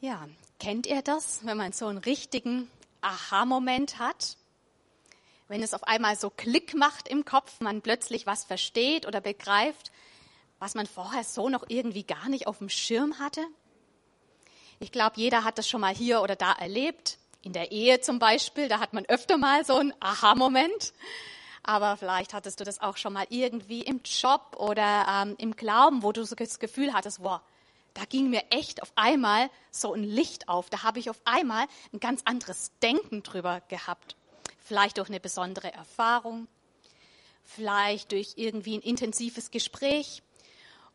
Ja, kennt ihr das, wenn man so einen richtigen Aha-Moment hat? Wenn es auf einmal so Klick macht im Kopf, man plötzlich was versteht oder begreift, was man vorher so noch irgendwie gar nicht auf dem Schirm hatte? Ich glaube, jeder hat das schon mal hier oder da erlebt. In der Ehe zum Beispiel, da hat man öfter mal so einen Aha-Moment. Aber vielleicht hattest du das auch schon mal irgendwie im Job oder ähm, im Glauben, wo du so das Gefühl hattest, wow, da ging mir echt auf einmal so ein Licht auf. Da habe ich auf einmal ein ganz anderes Denken drüber gehabt. Vielleicht durch eine besondere Erfahrung, vielleicht durch irgendwie ein intensives Gespräch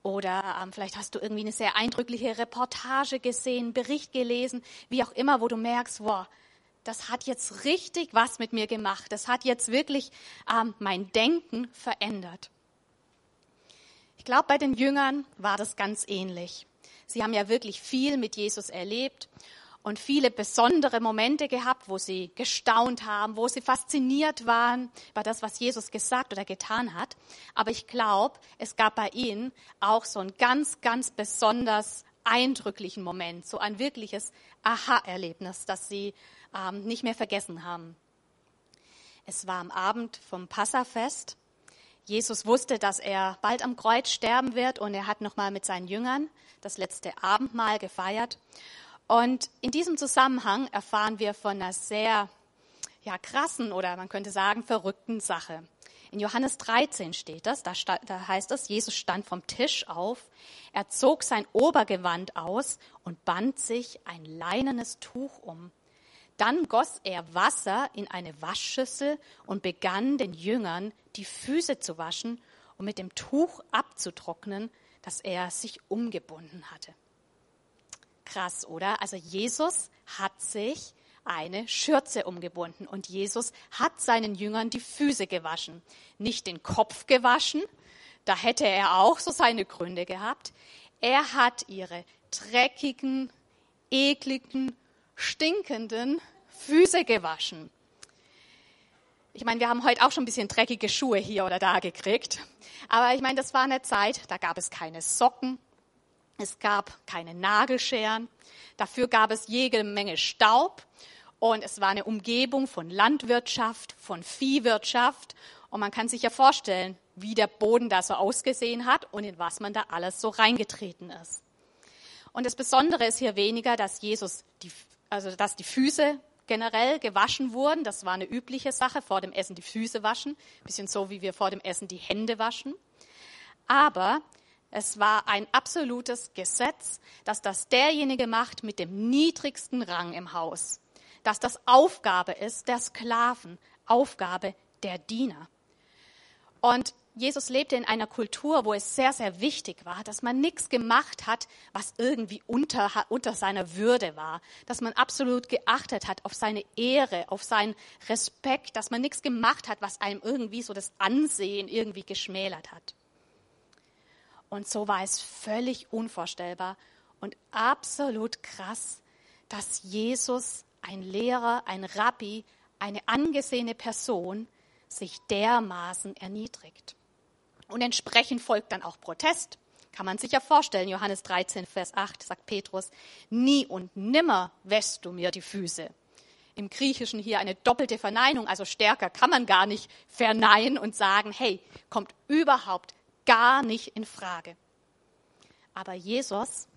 oder ähm, vielleicht hast du irgendwie eine sehr eindrückliche Reportage gesehen, Bericht gelesen, wie auch immer, wo du merkst, wow, das hat jetzt richtig was mit mir gemacht. Das hat jetzt wirklich ähm, mein Denken verändert. Ich glaube, bei den Jüngern war das ganz ähnlich. Sie haben ja wirklich viel mit Jesus erlebt und viele besondere Momente gehabt, wo sie gestaunt haben, wo sie fasziniert waren über das, was Jesus gesagt oder getan hat. Aber ich glaube, es gab bei ihnen auch so einen ganz, ganz besonders eindrücklichen Moment, so ein wirkliches Aha-Erlebnis, das sie ähm, nicht mehr vergessen haben. Es war am Abend vom Passafest. Jesus wusste, dass er bald am Kreuz sterben wird und er hat nochmal mit seinen Jüngern das letzte Abendmahl gefeiert. Und in diesem Zusammenhang erfahren wir von einer sehr ja, krassen oder man könnte sagen verrückten Sache. In Johannes 13 steht das, da, da heißt es, Jesus stand vom Tisch auf, er zog sein Obergewand aus und band sich ein leinenes Tuch um. Dann goss er Wasser in eine Waschschüssel und begann den Jüngern die Füße zu waschen und mit dem Tuch abzutrocknen, dass er sich umgebunden hatte. Krass, oder? Also Jesus hat sich eine Schürze umgebunden und Jesus hat seinen Jüngern die Füße gewaschen. Nicht den Kopf gewaschen, da hätte er auch so seine Gründe gehabt. Er hat ihre dreckigen, ekligen, stinkenden Füße gewaschen. Ich meine, wir haben heute auch schon ein bisschen dreckige Schuhe hier oder da gekriegt. Aber ich meine, das war eine Zeit, da gab es keine Socken, es gab keine Nagelscheren, dafür gab es jede Menge Staub und es war eine Umgebung von Landwirtschaft, von Viehwirtschaft und man kann sich ja vorstellen, wie der Boden da so ausgesehen hat und in was man da alles so reingetreten ist. Und das Besondere ist hier weniger, dass Jesus die, also dass die Füße generell gewaschen wurden. Das war eine übliche Sache, vor dem Essen die Füße waschen, bisschen so wie wir vor dem Essen die Hände waschen. Aber es war ein absolutes Gesetz, dass das derjenige macht mit dem niedrigsten Rang im Haus, dass das Aufgabe ist der Sklaven, Aufgabe der Diener. Und Jesus lebte in einer Kultur, wo es sehr, sehr wichtig war, dass man nichts gemacht hat, was irgendwie unter, unter seiner Würde war, dass man absolut geachtet hat auf seine Ehre, auf seinen Respekt, dass man nichts gemacht hat, was einem irgendwie so das Ansehen irgendwie geschmälert hat. Und so war es völlig unvorstellbar und absolut krass, dass Jesus, ein Lehrer, ein Rabbi, eine angesehene Person, sich dermaßen erniedrigt. Und entsprechend folgt dann auch Protest. Kann man sich ja vorstellen, Johannes 13, Vers 8 sagt Petrus, nie und nimmer wäschst du mir die Füße. Im Griechischen hier eine doppelte Verneinung, also stärker kann man gar nicht verneinen und sagen, hey, kommt überhaupt gar nicht in Frage. Aber Jesus,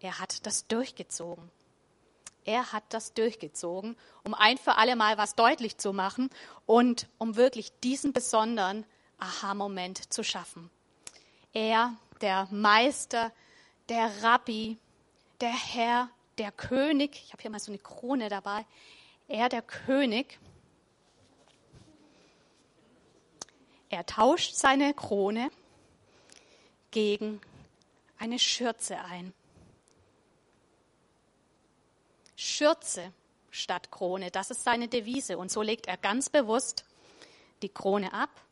er hat das durchgezogen. Er hat das durchgezogen, um ein für alle Mal was deutlich zu machen und um wirklich diesen besonderen Aha-Moment zu schaffen. Er, der Meister, der Rabbi, der Herr, der König, ich habe hier mal so eine Krone dabei, er, der König, er tauscht seine Krone gegen eine Schürze ein. Schürze statt Krone, das ist seine Devise. Und so legt er ganz bewusst die Krone ab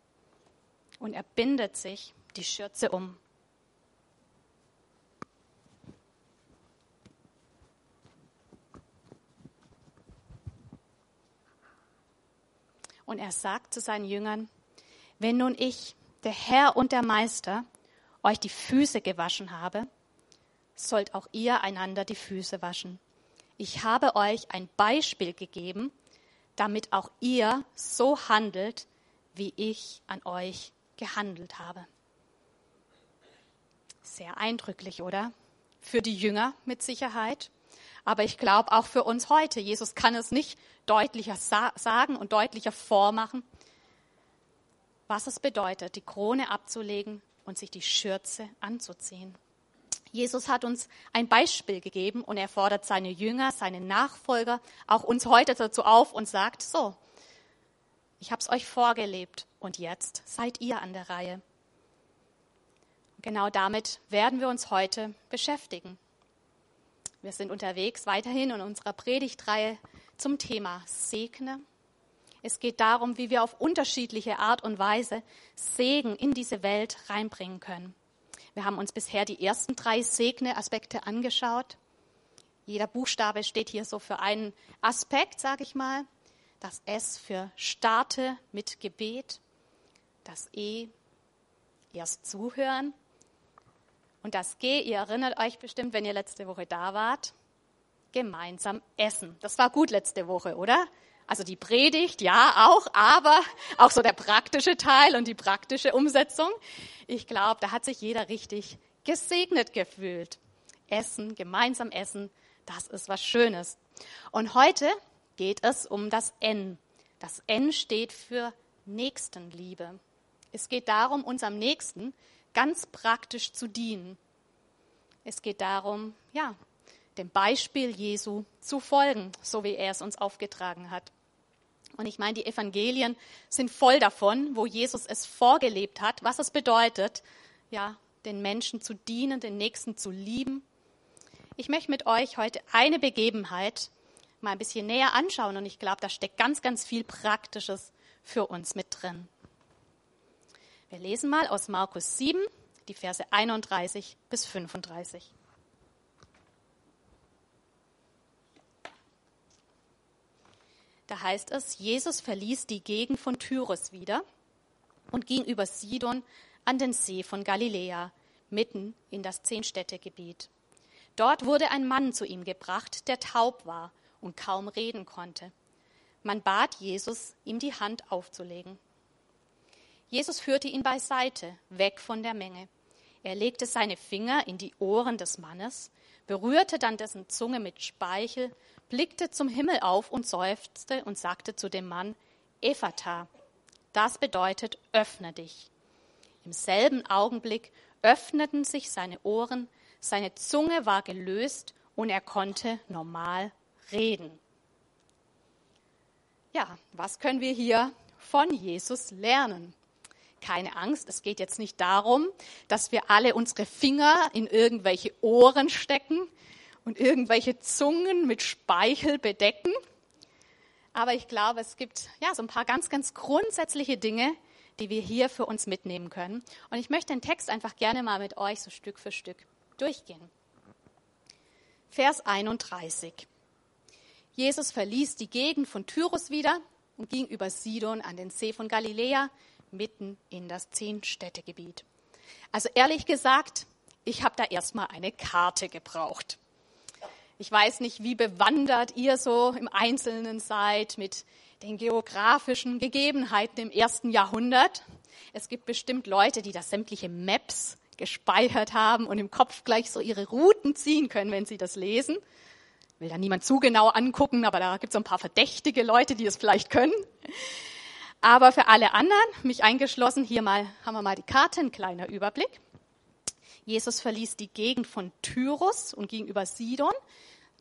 und er bindet sich die Schürze um. Und er sagt zu seinen Jüngern, wenn nun ich, der Herr und der Meister, euch die Füße gewaschen habe, sollt auch ihr einander die Füße waschen. Ich habe euch ein Beispiel gegeben, damit auch ihr so handelt, wie ich an euch gehandelt habe. Sehr eindrücklich, oder? Für die Jünger mit Sicherheit. Aber ich glaube auch für uns heute. Jesus kann es nicht deutlicher sa sagen und deutlicher vormachen, was es bedeutet, die Krone abzulegen und sich die Schürze anzuziehen. Jesus hat uns ein Beispiel gegeben und er fordert seine Jünger, seine Nachfolger, auch uns heute dazu auf und sagt, so, ich habe es euch vorgelebt und jetzt seid ihr an der Reihe. Genau damit werden wir uns heute beschäftigen. Wir sind unterwegs weiterhin in unserer Predigtreihe zum Thema Segne. Es geht darum, wie wir auf unterschiedliche Art und Weise Segen in diese Welt reinbringen können. Wir haben uns bisher die ersten drei Segne-Aspekte angeschaut. Jeder Buchstabe steht hier so für einen Aspekt, sage ich mal. Das S für starte mit Gebet. Das E erst zuhören. Und das G, ihr erinnert euch bestimmt, wenn ihr letzte Woche da wart, gemeinsam essen. Das war gut letzte Woche, oder? Also die Predigt, ja, auch, aber auch so der praktische Teil und die praktische Umsetzung. Ich glaube, da hat sich jeder richtig gesegnet gefühlt. Essen, gemeinsam essen, das ist was Schönes. Und heute geht es um das N. Das N steht für Nächstenliebe. Es geht darum, unserem Nächsten ganz praktisch zu dienen. Es geht darum, ja, dem Beispiel Jesu zu folgen, so wie er es uns aufgetragen hat. Und ich meine, die Evangelien sind voll davon, wo Jesus es vorgelebt hat, was es bedeutet, ja, den Menschen zu dienen, den Nächsten zu lieben. Ich möchte mit euch heute eine Begebenheit mal ein bisschen näher anschauen und ich glaube, da steckt ganz, ganz viel Praktisches für uns mit drin. Wir lesen mal aus Markus 7, die Verse 31 bis 35. Da heißt es, Jesus verließ die Gegend von Tyrus wieder und ging über Sidon an den See von Galiläa, mitten in das Zehnstädtegebiet. Dort wurde ein Mann zu ihm gebracht, der taub war und kaum reden konnte. Man bat Jesus, ihm die Hand aufzulegen. Jesus führte ihn beiseite, weg von der Menge. Er legte seine Finger in die Ohren des Mannes, berührte dann dessen Zunge mit Speichel blickte zum Himmel auf und seufzte und sagte zu dem Mann, Ephata, das bedeutet, öffne dich. Im selben Augenblick öffneten sich seine Ohren, seine Zunge war gelöst und er konnte normal reden. Ja, was können wir hier von Jesus lernen? Keine Angst, es geht jetzt nicht darum, dass wir alle unsere Finger in irgendwelche Ohren stecken und irgendwelche Zungen mit Speichel bedecken. Aber ich glaube, es gibt ja so ein paar ganz, ganz grundsätzliche Dinge, die wir hier für uns mitnehmen können. Und ich möchte den Text einfach gerne mal mit euch so Stück für Stück durchgehen. Vers 31. Jesus verließ die Gegend von Tyrus wieder und ging über Sidon an den See von Galiläa mitten in das Zehnstädtegebiet. Also ehrlich gesagt, ich habe da erstmal eine Karte gebraucht. Ich weiß nicht, wie bewandert ihr so im Einzelnen seid mit den geografischen Gegebenheiten im ersten Jahrhundert. Es gibt bestimmt Leute, die da sämtliche Maps gespeichert haben und im Kopf gleich so ihre Routen ziehen können, wenn sie das lesen. Will da niemand zu genau angucken, aber da gibt es so ein paar verdächtige Leute, die es vielleicht können. Aber für alle anderen, mich eingeschlossen, hier mal haben wir mal die Karte, ein kleiner Überblick. Jesus verließ die Gegend von Tyrus und ging über Sidon.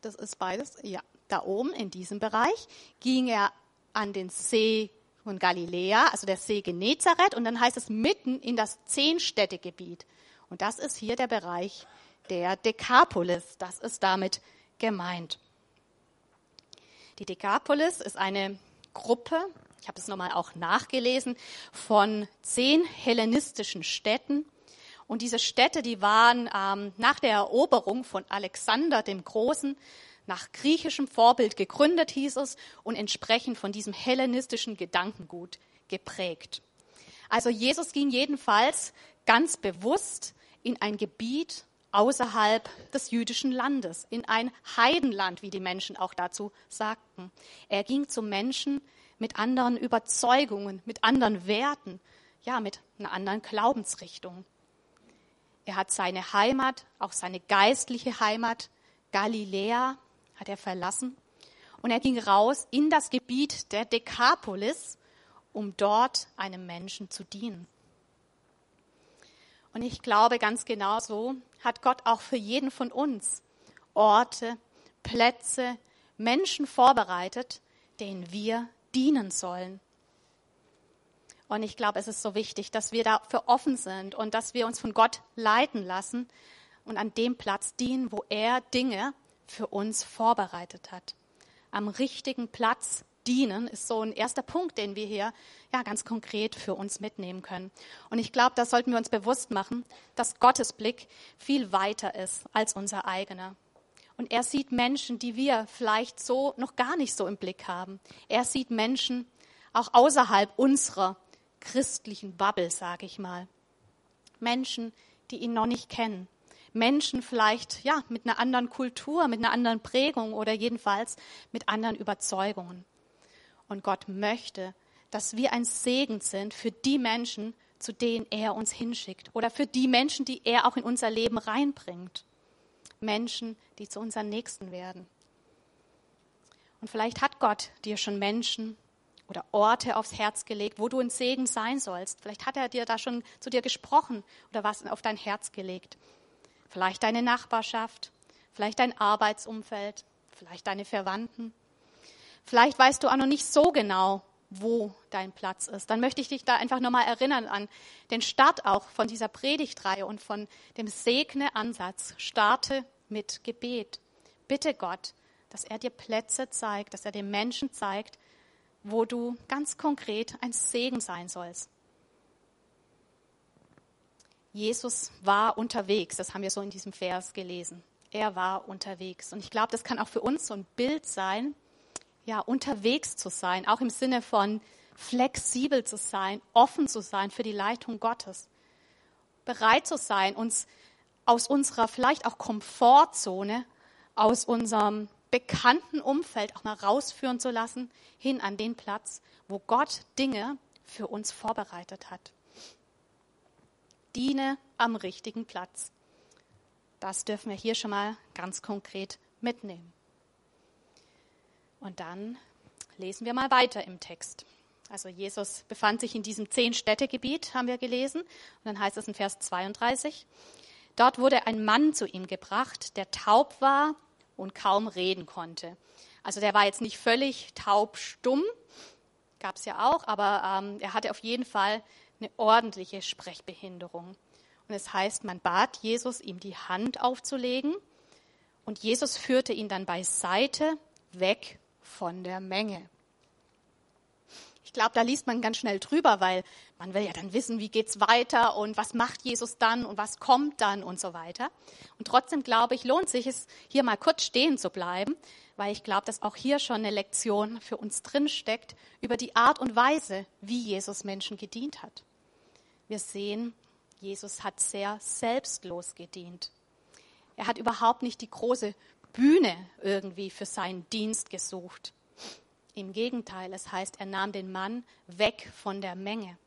Das ist beides, ja, da oben in diesem Bereich. Ging er an den See von Galiläa, also der See Genezareth, und dann heißt es mitten in das Zehnstädtegebiet. Und das ist hier der Bereich der Dekapolis. Das ist damit gemeint. Die Dekapolis ist eine Gruppe, ich habe es nochmal auch nachgelesen, von zehn hellenistischen Städten und diese Städte, die waren ähm, nach der Eroberung von Alexander dem Großen nach griechischem Vorbild gegründet, hieß es, und entsprechend von diesem hellenistischen Gedankengut geprägt. Also Jesus ging jedenfalls ganz bewusst in ein Gebiet außerhalb des jüdischen Landes, in ein Heidenland, wie die Menschen auch dazu sagten. Er ging zu Menschen mit anderen Überzeugungen, mit anderen Werten, ja, mit einer anderen Glaubensrichtung. Er hat seine Heimat, auch seine geistliche Heimat, Galiläa, hat er verlassen. Und er ging raus in das Gebiet der Dekapolis, um dort einem Menschen zu dienen. Und ich glaube, ganz genau so hat Gott auch für jeden von uns Orte, Plätze, Menschen vorbereitet, denen wir dienen sollen. Und ich glaube, es ist so wichtig, dass wir dafür offen sind und dass wir uns von Gott leiten lassen und an dem Platz dienen, wo er Dinge für uns vorbereitet hat. Am richtigen Platz dienen ist so ein erster Punkt, den wir hier ja ganz konkret für uns mitnehmen können. Und ich glaube, da sollten wir uns bewusst machen, dass Gottes Blick viel weiter ist als unser eigener. Und er sieht Menschen, die wir vielleicht so noch gar nicht so im Blick haben. Er sieht Menschen auch außerhalb unserer christlichen Bubble, sage ich mal. Menschen, die ihn noch nicht kennen. Menschen vielleicht ja mit einer anderen Kultur, mit einer anderen Prägung oder jedenfalls mit anderen Überzeugungen. Und Gott möchte, dass wir ein Segen sind für die Menschen, zu denen er uns hinschickt oder für die Menschen, die er auch in unser Leben reinbringt. Menschen, die zu unseren Nächsten werden. Und vielleicht hat Gott dir schon Menschen oder Orte aufs Herz gelegt, wo du ein Segen sein sollst. Vielleicht hat er dir da schon zu dir gesprochen oder was auf dein Herz gelegt. Vielleicht deine Nachbarschaft, vielleicht dein Arbeitsumfeld, vielleicht deine Verwandten. Vielleicht weißt du auch noch nicht so genau, wo dein Platz ist. Dann möchte ich dich da einfach nochmal erinnern an den Start auch von dieser Predigtreihe und von dem Segne-Ansatz. Starte mit Gebet. Bitte Gott, dass er dir Plätze zeigt, dass er den Menschen zeigt, wo du ganz konkret ein Segen sein sollst. Jesus war unterwegs, das haben wir so in diesem Vers gelesen. Er war unterwegs. Und ich glaube, das kann auch für uns so ein Bild sein, ja, unterwegs zu sein, auch im Sinne von flexibel zu sein, offen zu sein für die Leitung Gottes, bereit zu sein, uns aus unserer vielleicht auch Komfortzone, aus unserem bekannten Umfeld auch mal rausführen zu lassen, hin an den Platz, wo Gott Dinge für uns vorbereitet hat. Diene am richtigen Platz. Das dürfen wir hier schon mal ganz konkret mitnehmen. Und dann lesen wir mal weiter im Text. Also Jesus befand sich in diesem Zehn-Städte-Gebiet, haben wir gelesen. Und dann heißt es in Vers 32, dort wurde ein Mann zu ihm gebracht, der taub war und kaum reden konnte. Also der war jetzt nicht völlig taub-stumm, gab es ja auch, aber ähm, er hatte auf jeden Fall eine ordentliche Sprechbehinderung. Und es heißt, man bat Jesus, ihm die Hand aufzulegen. Und Jesus führte ihn dann beiseite weg von der Menge. Ich glaube, da liest man ganz schnell drüber, weil man will ja dann wissen, wie geht's weiter und was macht Jesus dann und was kommt dann und so weiter. Und trotzdem glaube ich, lohnt sich es, hier mal kurz stehen zu bleiben, weil ich glaube, dass auch hier schon eine Lektion für uns drin steckt über die Art und Weise, wie Jesus Menschen gedient hat. Wir sehen, Jesus hat sehr selbstlos gedient. Er hat überhaupt nicht die große Bühne irgendwie für seinen Dienst gesucht. Im Gegenteil, es heißt, er nahm den Mann weg von der Menge,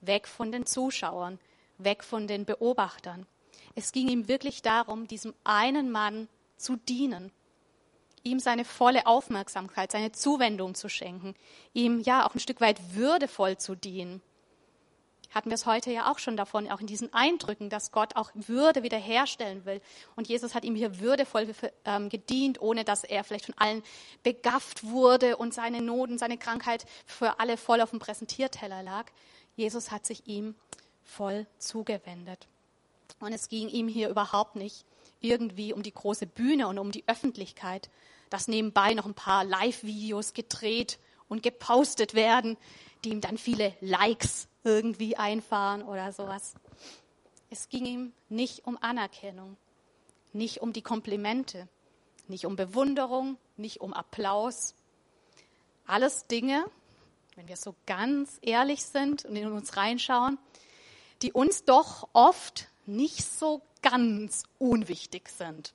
weg von den Zuschauern, weg von den Beobachtern. Es ging ihm wirklich darum, diesem einen Mann zu dienen, ihm seine volle Aufmerksamkeit, seine Zuwendung zu schenken, ihm ja auch ein Stück weit würdevoll zu dienen hatten wir es heute ja auch schon davon, auch in diesen Eindrücken, dass Gott auch Würde wiederherstellen will. Und Jesus hat ihm hier würdevoll ähm, gedient, ohne dass er vielleicht von allen begafft wurde und seine Noten, seine Krankheit für alle voll auf dem Präsentierteller lag. Jesus hat sich ihm voll zugewendet. Und es ging ihm hier überhaupt nicht irgendwie um die große Bühne und um die Öffentlichkeit, dass nebenbei noch ein paar Live-Videos gedreht und gepostet werden, die ihm dann viele Likes irgendwie einfahren oder sowas. Es ging ihm nicht um Anerkennung, nicht um die Komplimente, nicht um Bewunderung, nicht um Applaus. Alles Dinge, wenn wir so ganz ehrlich sind und in uns reinschauen, die uns doch oft nicht so ganz unwichtig sind.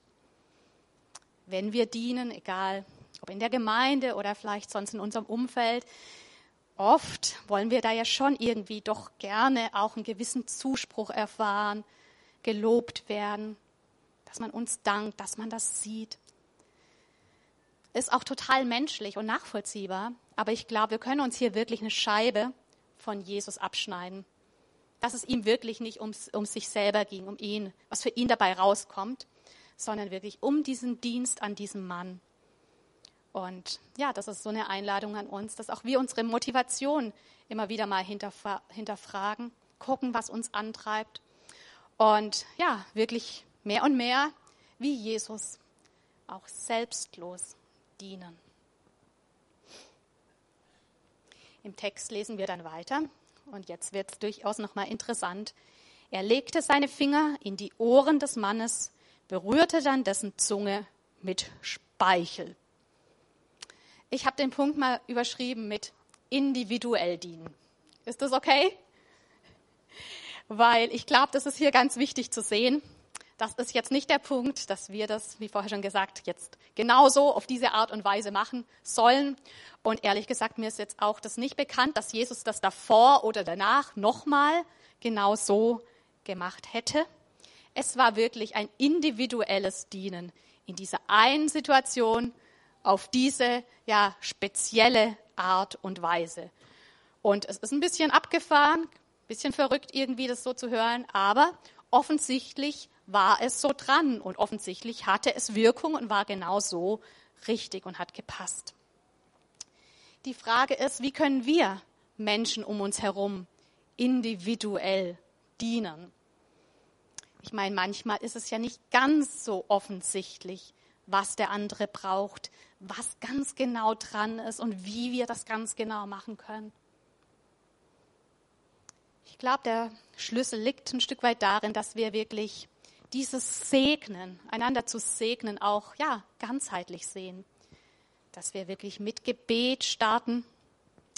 Wenn wir dienen, egal ob in der Gemeinde oder vielleicht sonst in unserem Umfeld, oft wollen wir da ja schon irgendwie doch gerne auch einen gewissen Zuspruch erfahren, gelobt werden, dass man uns dankt, dass man das sieht. Ist auch total menschlich und nachvollziehbar, aber ich glaube, wir können uns hier wirklich eine Scheibe von Jesus abschneiden. Dass es ihm wirklich nicht ums, um sich selber ging, um ihn, was für ihn dabei rauskommt, sondern wirklich um diesen Dienst an diesem Mann. Und ja, das ist so eine Einladung an uns, dass auch wir unsere Motivation immer wieder mal hinterfra hinterfragen, gucken, was uns antreibt und ja, wirklich mehr und mehr wie Jesus auch selbstlos dienen. Im Text lesen wir dann weiter und jetzt wird es durchaus nochmal interessant. Er legte seine Finger in die Ohren des Mannes, berührte dann dessen Zunge mit Speichel. Ich habe den Punkt mal überschrieben mit individuell dienen. Ist das okay? Weil ich glaube, das ist hier ganz wichtig zu sehen. Das ist jetzt nicht der Punkt, dass wir das, wie vorher schon gesagt, jetzt genauso auf diese Art und Weise machen sollen. Und ehrlich gesagt, mir ist jetzt auch das nicht bekannt, dass Jesus das davor oder danach nochmal genau so gemacht hätte. Es war wirklich ein individuelles Dienen in dieser einen Situation auf diese ja, spezielle Art und Weise. Und es ist ein bisschen abgefahren, ein bisschen verrückt irgendwie das so zu hören, aber offensichtlich war es so dran und offensichtlich hatte es Wirkung und war genau so richtig und hat gepasst. Die Frage ist, wie können wir Menschen um uns herum individuell dienen? Ich meine, manchmal ist es ja nicht ganz so offensichtlich, was der andere braucht, was ganz genau dran ist und wie wir das ganz genau machen können. Ich glaube, der Schlüssel liegt ein Stück weit darin, dass wir wirklich dieses Segnen, einander zu segnen, auch ja, ganzheitlich sehen. Dass wir wirklich mit Gebet starten,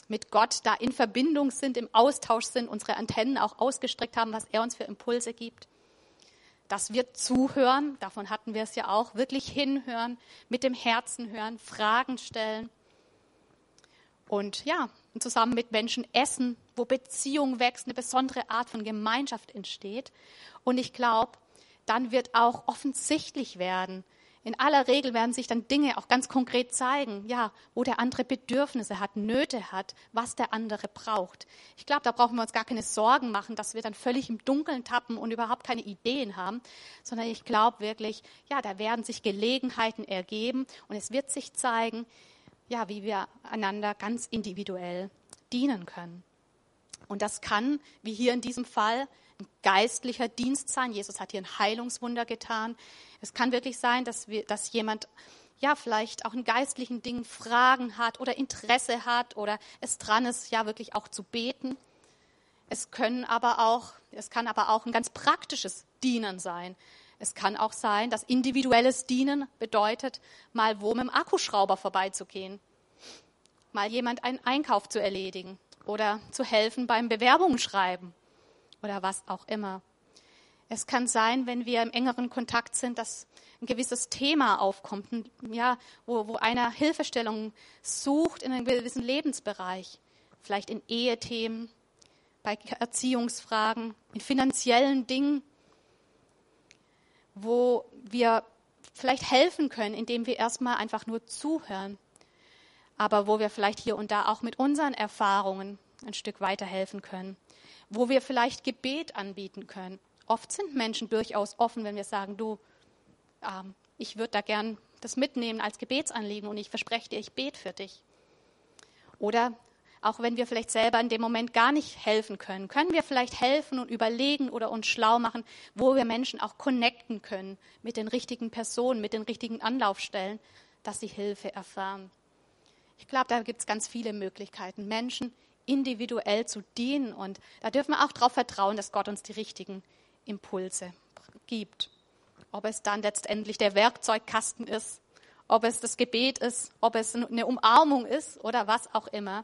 mit Gott da in Verbindung sind, im Austausch sind, unsere Antennen auch ausgestreckt haben, was er uns für Impulse gibt. Dass wir zuhören, davon hatten wir es ja auch, wirklich hinhören, mit dem Herzen hören, Fragen stellen. Und ja, zusammen mit Menschen essen, wo Beziehung wächst, eine besondere Art von Gemeinschaft entsteht. Und ich glaube, dann wird auch offensichtlich werden. In aller Regel werden sich dann Dinge auch ganz konkret zeigen, ja, wo der andere Bedürfnisse hat, Nöte hat, was der andere braucht. Ich glaube, da brauchen wir uns gar keine Sorgen machen, dass wir dann völlig im Dunkeln tappen und überhaupt keine Ideen haben, sondern ich glaube wirklich, ja, da werden sich Gelegenheiten ergeben und es wird sich zeigen, ja, wie wir einander ganz individuell dienen können. Und das kann, wie hier in diesem Fall, ein geistlicher Dienst sein. Jesus hat hier ein Heilungswunder getan. Es kann wirklich sein, dass, wir, dass jemand ja vielleicht auch in geistlichen Dingen Fragen hat oder Interesse hat oder es dran ist, ja wirklich auch zu beten. Es können aber auch, es kann aber auch ein ganz praktisches Dienen sein. Es kann auch sein, dass individuelles Dienen bedeutet, mal wo mit dem Akkuschrauber vorbeizugehen, mal jemand einen Einkauf zu erledigen oder zu helfen beim Bewerbungsschreiben oder was auch immer. Es kann sein, wenn wir im engeren Kontakt sind, dass ein gewisses Thema aufkommt, ja, wo, wo einer Hilfestellung sucht in einem gewissen Lebensbereich, vielleicht in Ehethemen, bei Erziehungsfragen, in finanziellen Dingen, wo wir vielleicht helfen können, indem wir erstmal einfach nur zuhören, aber wo wir vielleicht hier und da auch mit unseren Erfahrungen ein Stück weiterhelfen können wo wir vielleicht Gebet anbieten können. Oft sind Menschen durchaus offen, wenn wir sagen, du, ähm, ich würde da gern das mitnehmen als Gebetsanliegen und ich verspreche dir, ich bete für dich. Oder auch wenn wir vielleicht selber in dem Moment gar nicht helfen können, können wir vielleicht helfen und überlegen oder uns schlau machen, wo wir Menschen auch connecten können mit den richtigen Personen, mit den richtigen Anlaufstellen, dass sie Hilfe erfahren. Ich glaube, da gibt es ganz viele Möglichkeiten, Menschen individuell zu dienen. Und da dürfen wir auch darauf vertrauen, dass Gott uns die richtigen Impulse gibt. Ob es dann letztendlich der Werkzeugkasten ist, ob es das Gebet ist, ob es eine Umarmung ist oder was auch immer.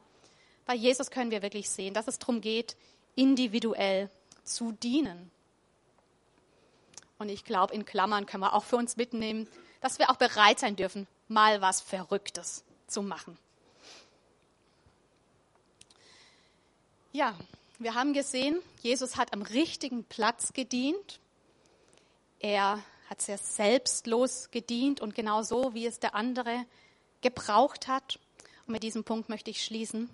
Bei Jesus können wir wirklich sehen, dass es darum geht, individuell zu dienen. Und ich glaube, in Klammern können wir auch für uns mitnehmen, dass wir auch bereit sein dürfen, mal was Verrücktes zu machen. Ja, wir haben gesehen, Jesus hat am richtigen Platz gedient. Er hat sehr selbstlos gedient und genau so, wie es der andere gebraucht hat. Und mit diesem Punkt möchte ich schließen.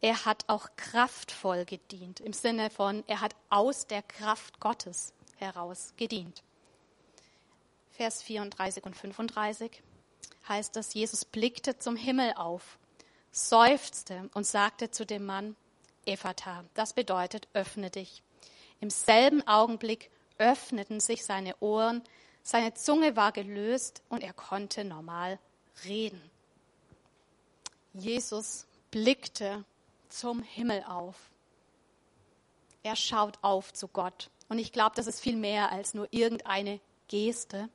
Er hat auch kraftvoll gedient, im Sinne von, er hat aus der Kraft Gottes heraus gedient. Vers 34 und 35 heißt es, Jesus blickte zum Himmel auf, seufzte und sagte zu dem Mann, Ephata, das bedeutet, öffne dich. Im selben Augenblick öffneten sich seine Ohren, seine Zunge war gelöst und er konnte normal reden. Jesus blickte zum Himmel auf. Er schaut auf zu Gott. Und ich glaube, das ist viel mehr als nur irgendeine Geste.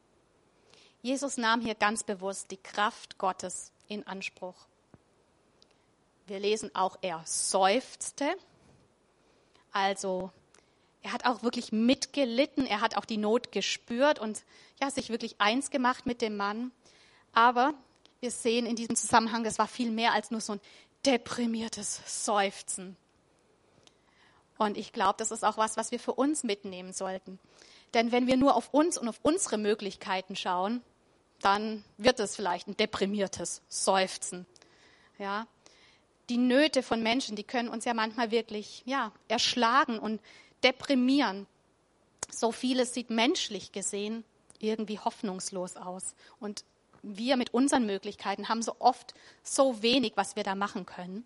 Jesus nahm hier ganz bewusst die Kraft Gottes in Anspruch. Wir lesen auch, er seufzte. Also er hat auch wirklich mitgelitten, er hat auch die Not gespürt und ja, sich wirklich eins gemacht mit dem Mann. Aber wir sehen in diesem Zusammenhang, das war viel mehr als nur so ein deprimiertes Seufzen. Und ich glaube, das ist auch was, was wir für uns mitnehmen sollten. Denn wenn wir nur auf uns und auf unsere Möglichkeiten schauen, dann wird es vielleicht ein deprimiertes Seufzen. Ja, die Nöte von Menschen, die können uns ja manchmal wirklich, ja, erschlagen und deprimieren. So vieles sieht menschlich gesehen irgendwie hoffnungslos aus. Und wir mit unseren Möglichkeiten haben so oft so wenig, was wir da machen können.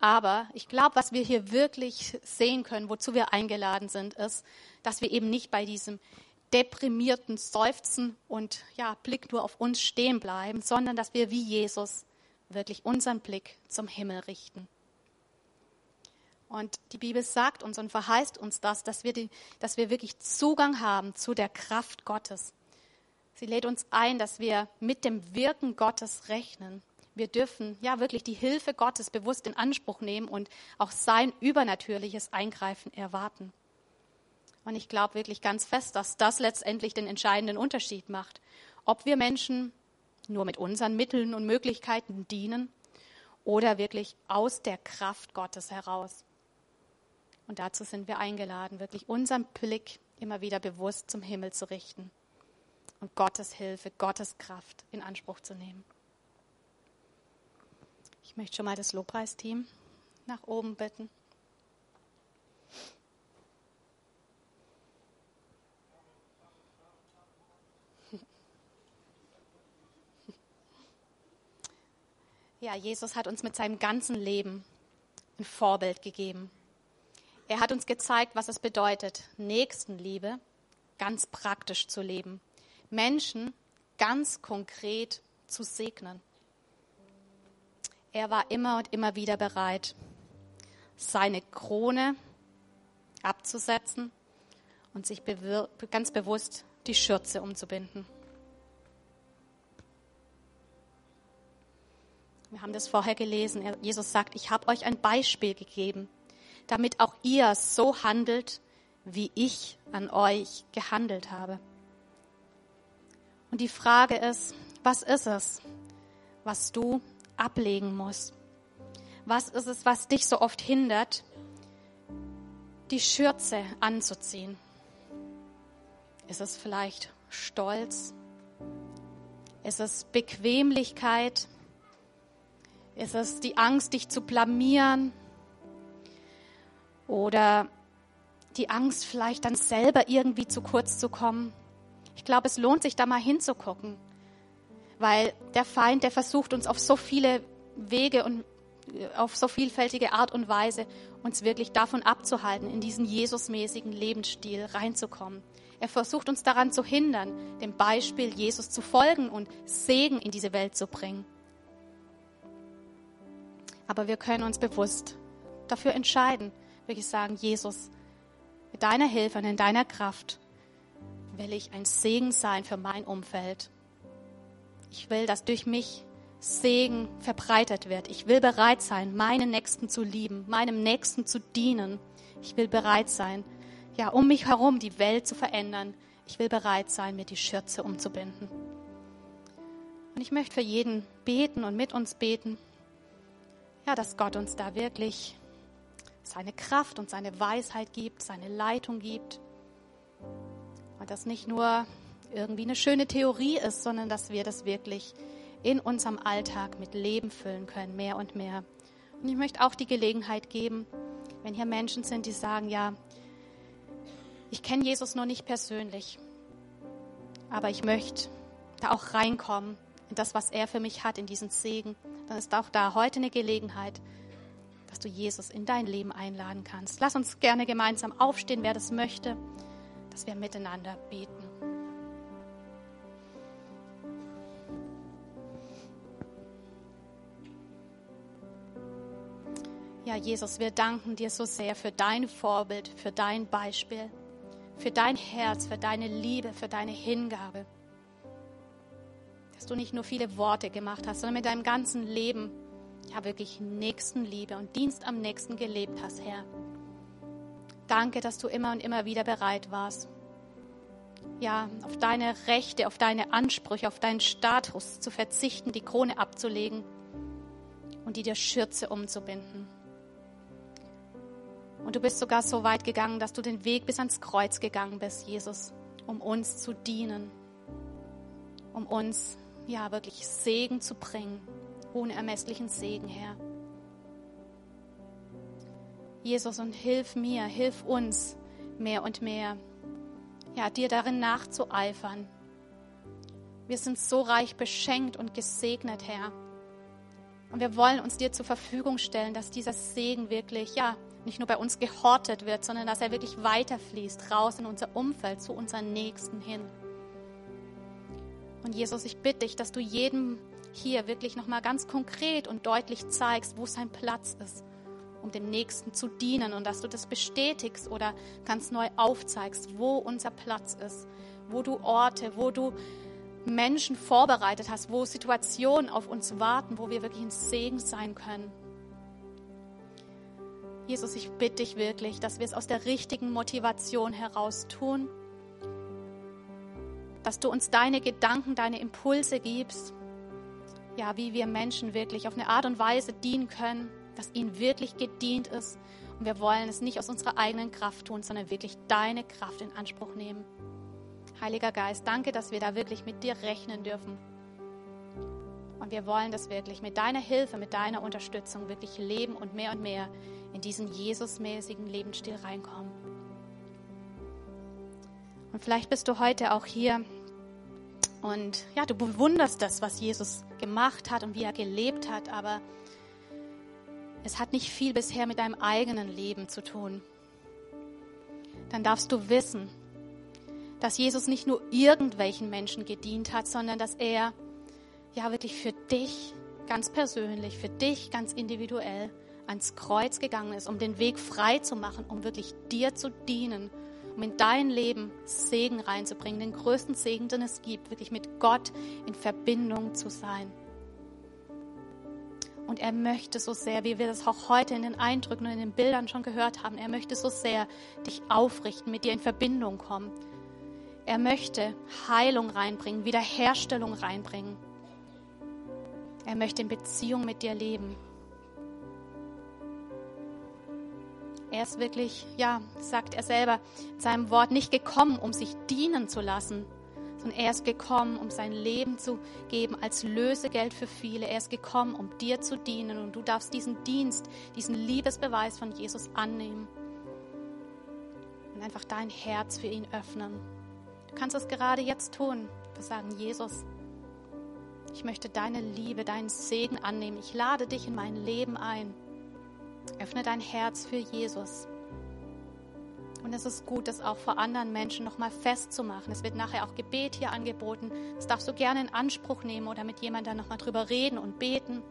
Aber ich glaube, was wir hier wirklich sehen können, wozu wir eingeladen sind, ist, dass wir eben nicht bei diesem deprimierten Seufzen und ja, Blick nur auf uns stehen bleiben, sondern dass wir wie Jesus wirklich unseren Blick zum Himmel richten. Und die Bibel sagt uns und verheißt uns das, dass wir, die, dass wir wirklich Zugang haben zu der Kraft Gottes. Sie lädt uns ein, dass wir mit dem Wirken Gottes rechnen. Wir dürfen ja wirklich die Hilfe Gottes bewusst in Anspruch nehmen und auch sein übernatürliches Eingreifen erwarten. Und ich glaube wirklich ganz fest, dass das letztendlich den entscheidenden Unterschied macht. Ob wir Menschen nur mit unseren Mitteln und Möglichkeiten dienen oder wirklich aus der Kraft Gottes heraus. Und dazu sind wir eingeladen, wirklich unseren Blick immer wieder bewusst zum Himmel zu richten und Gottes Hilfe, Gottes Kraft in Anspruch zu nehmen. Ich möchte schon mal das Lobpreisteam nach oben bitten. Ja, Jesus hat uns mit seinem ganzen Leben ein Vorbild gegeben. Er hat uns gezeigt, was es bedeutet, Nächstenliebe ganz praktisch zu leben, Menschen ganz konkret zu segnen. Er war immer und immer wieder bereit, seine Krone abzusetzen und sich ganz bewusst die Schürze umzubinden. Wir haben das vorher gelesen. Jesus sagt, ich habe euch ein Beispiel gegeben, damit auch ihr so handelt, wie ich an euch gehandelt habe. Und die Frage ist, was ist es, was du ablegen musst? Was ist es, was dich so oft hindert, die Schürze anzuziehen? Ist es vielleicht Stolz? Ist es Bequemlichkeit? Ist es die Angst, dich zu blamieren? Oder die Angst, vielleicht dann selber irgendwie zu kurz zu kommen? Ich glaube, es lohnt sich da mal hinzugucken, weil der Feind, der versucht uns auf so viele Wege und äh, auf so vielfältige Art und Weise, uns wirklich davon abzuhalten, in diesen Jesusmäßigen Lebensstil reinzukommen. Er versucht uns daran zu hindern, dem Beispiel Jesus zu folgen und Segen in diese Welt zu bringen. Aber wir können uns bewusst dafür entscheiden, wirklich sagen, Jesus, mit deiner Hilfe und in deiner Kraft will ich ein Segen sein für mein Umfeld. Ich will, dass durch mich Segen verbreitet wird. Ich will bereit sein, meinen Nächsten zu lieben, meinem Nächsten zu dienen. Ich will bereit sein, ja, um mich herum die Welt zu verändern, ich will bereit sein, mir die Schürze umzubinden. Und ich möchte für jeden beten und mit uns beten, ja, dass Gott uns da wirklich seine Kraft und seine Weisheit gibt, seine Leitung gibt. Und das nicht nur irgendwie eine schöne Theorie ist, sondern dass wir das wirklich in unserem Alltag mit Leben füllen können, mehr und mehr. Und ich möchte auch die Gelegenheit geben, wenn hier Menschen sind, die sagen, ja, ich kenne Jesus noch nicht persönlich, aber ich möchte da auch reinkommen in das, was er für mich hat, in diesen Segen, dann ist auch da heute eine Gelegenheit, dass du Jesus in dein Leben einladen kannst. Lass uns gerne gemeinsam aufstehen, wer das möchte, dass wir miteinander beten. Ja, Jesus, wir danken dir so sehr für dein Vorbild, für dein Beispiel, für dein Herz, für deine Liebe, für deine Hingabe. Dass du nicht nur viele Worte gemacht hast, sondern mit deinem ganzen Leben ja wirklich Nächstenliebe und Dienst am Nächsten gelebt hast, Herr. Danke, dass du immer und immer wieder bereit warst, ja, auf deine Rechte, auf deine Ansprüche, auf deinen Status zu verzichten, die Krone abzulegen und die dir Schürze umzubinden. Und du bist sogar so weit gegangen, dass du den Weg bis ans Kreuz gegangen bist, Jesus, um uns zu dienen, um uns ja wirklich Segen zu bringen, unermesslichen Segen, Herr. Jesus, und hilf mir, hilf uns mehr und mehr, ja, dir darin nachzueifern. Wir sind so reich beschenkt und gesegnet, Herr. Und wir wollen uns dir zur Verfügung stellen, dass dieser Segen wirklich, ja, nicht nur bei uns gehortet wird, sondern dass er wirklich weiterfließt, raus in unser Umfeld, zu unseren Nächsten hin. Und Jesus, ich bitte dich, dass du jedem hier wirklich nochmal ganz konkret und deutlich zeigst, wo sein Platz ist, um dem Nächsten zu dienen und dass du das bestätigst oder ganz neu aufzeigst, wo unser Platz ist, wo du Orte, wo du Menschen vorbereitet hast, wo Situationen auf uns warten, wo wir wirklich ein Segen sein können. Jesus, ich bitte dich wirklich, dass wir es aus der richtigen Motivation heraus tun, dass du uns deine Gedanken, deine Impulse gibst, ja, wie wir Menschen wirklich auf eine Art und Weise dienen können, dass ihnen wirklich gedient ist. Und wir wollen es nicht aus unserer eigenen Kraft tun, sondern wirklich deine Kraft in Anspruch nehmen. Heiliger Geist, danke, dass wir da wirklich mit dir rechnen dürfen. Und wir wollen das wirklich mit deiner Hilfe, mit deiner Unterstützung wirklich leben und mehr und mehr in diesen Jesusmäßigen Lebensstil reinkommen. Und vielleicht bist du heute auch hier und ja, du bewunderst das, was Jesus gemacht hat und wie er gelebt hat, aber es hat nicht viel bisher mit deinem eigenen Leben zu tun. Dann darfst du wissen, dass Jesus nicht nur irgendwelchen Menschen gedient hat, sondern dass er ja wirklich für dich ganz persönlich, für dich ganz individuell ans Kreuz gegangen ist, um den Weg frei zu machen, um wirklich dir zu dienen, um in dein Leben Segen reinzubringen, den größten Segen, den es gibt, wirklich mit Gott in Verbindung zu sein. Und er möchte so sehr, wie wir das auch heute in den Eindrücken und in den Bildern schon gehört haben, er möchte so sehr dich aufrichten, mit dir in Verbindung kommen. Er möchte Heilung reinbringen, Wiederherstellung reinbringen. Er möchte in Beziehung mit dir leben. Er ist wirklich, ja, sagt er selber in seinem Wort, nicht gekommen, um sich dienen zu lassen, sondern er ist gekommen, um sein Leben zu geben als Lösegeld für viele. Er ist gekommen, um dir zu dienen und du darfst diesen Dienst, diesen Liebesbeweis von Jesus annehmen und einfach dein Herz für ihn öffnen. Du kannst es gerade jetzt tun. Wir sagen, Jesus, ich möchte deine Liebe, deinen Segen annehmen. Ich lade dich in mein Leben ein. Öffne dein Herz für Jesus. Und es ist gut, das auch vor anderen Menschen nochmal festzumachen. Es wird nachher auch Gebet hier angeboten. Das darfst du gerne in Anspruch nehmen oder mit jemandem nochmal drüber reden und beten,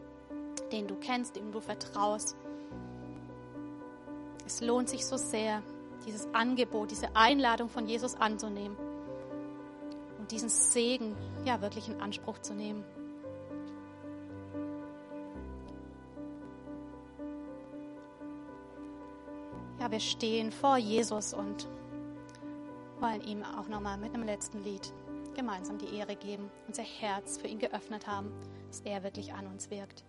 den du kennst, dem du vertraust. Es lohnt sich so sehr, dieses Angebot, diese Einladung von Jesus anzunehmen und diesen Segen ja wirklich in Anspruch zu nehmen. Ja, wir stehen vor Jesus und wollen ihm auch nochmal mit einem letzten Lied gemeinsam die Ehre geben, unser Herz für ihn geöffnet haben, dass er wirklich an uns wirkt.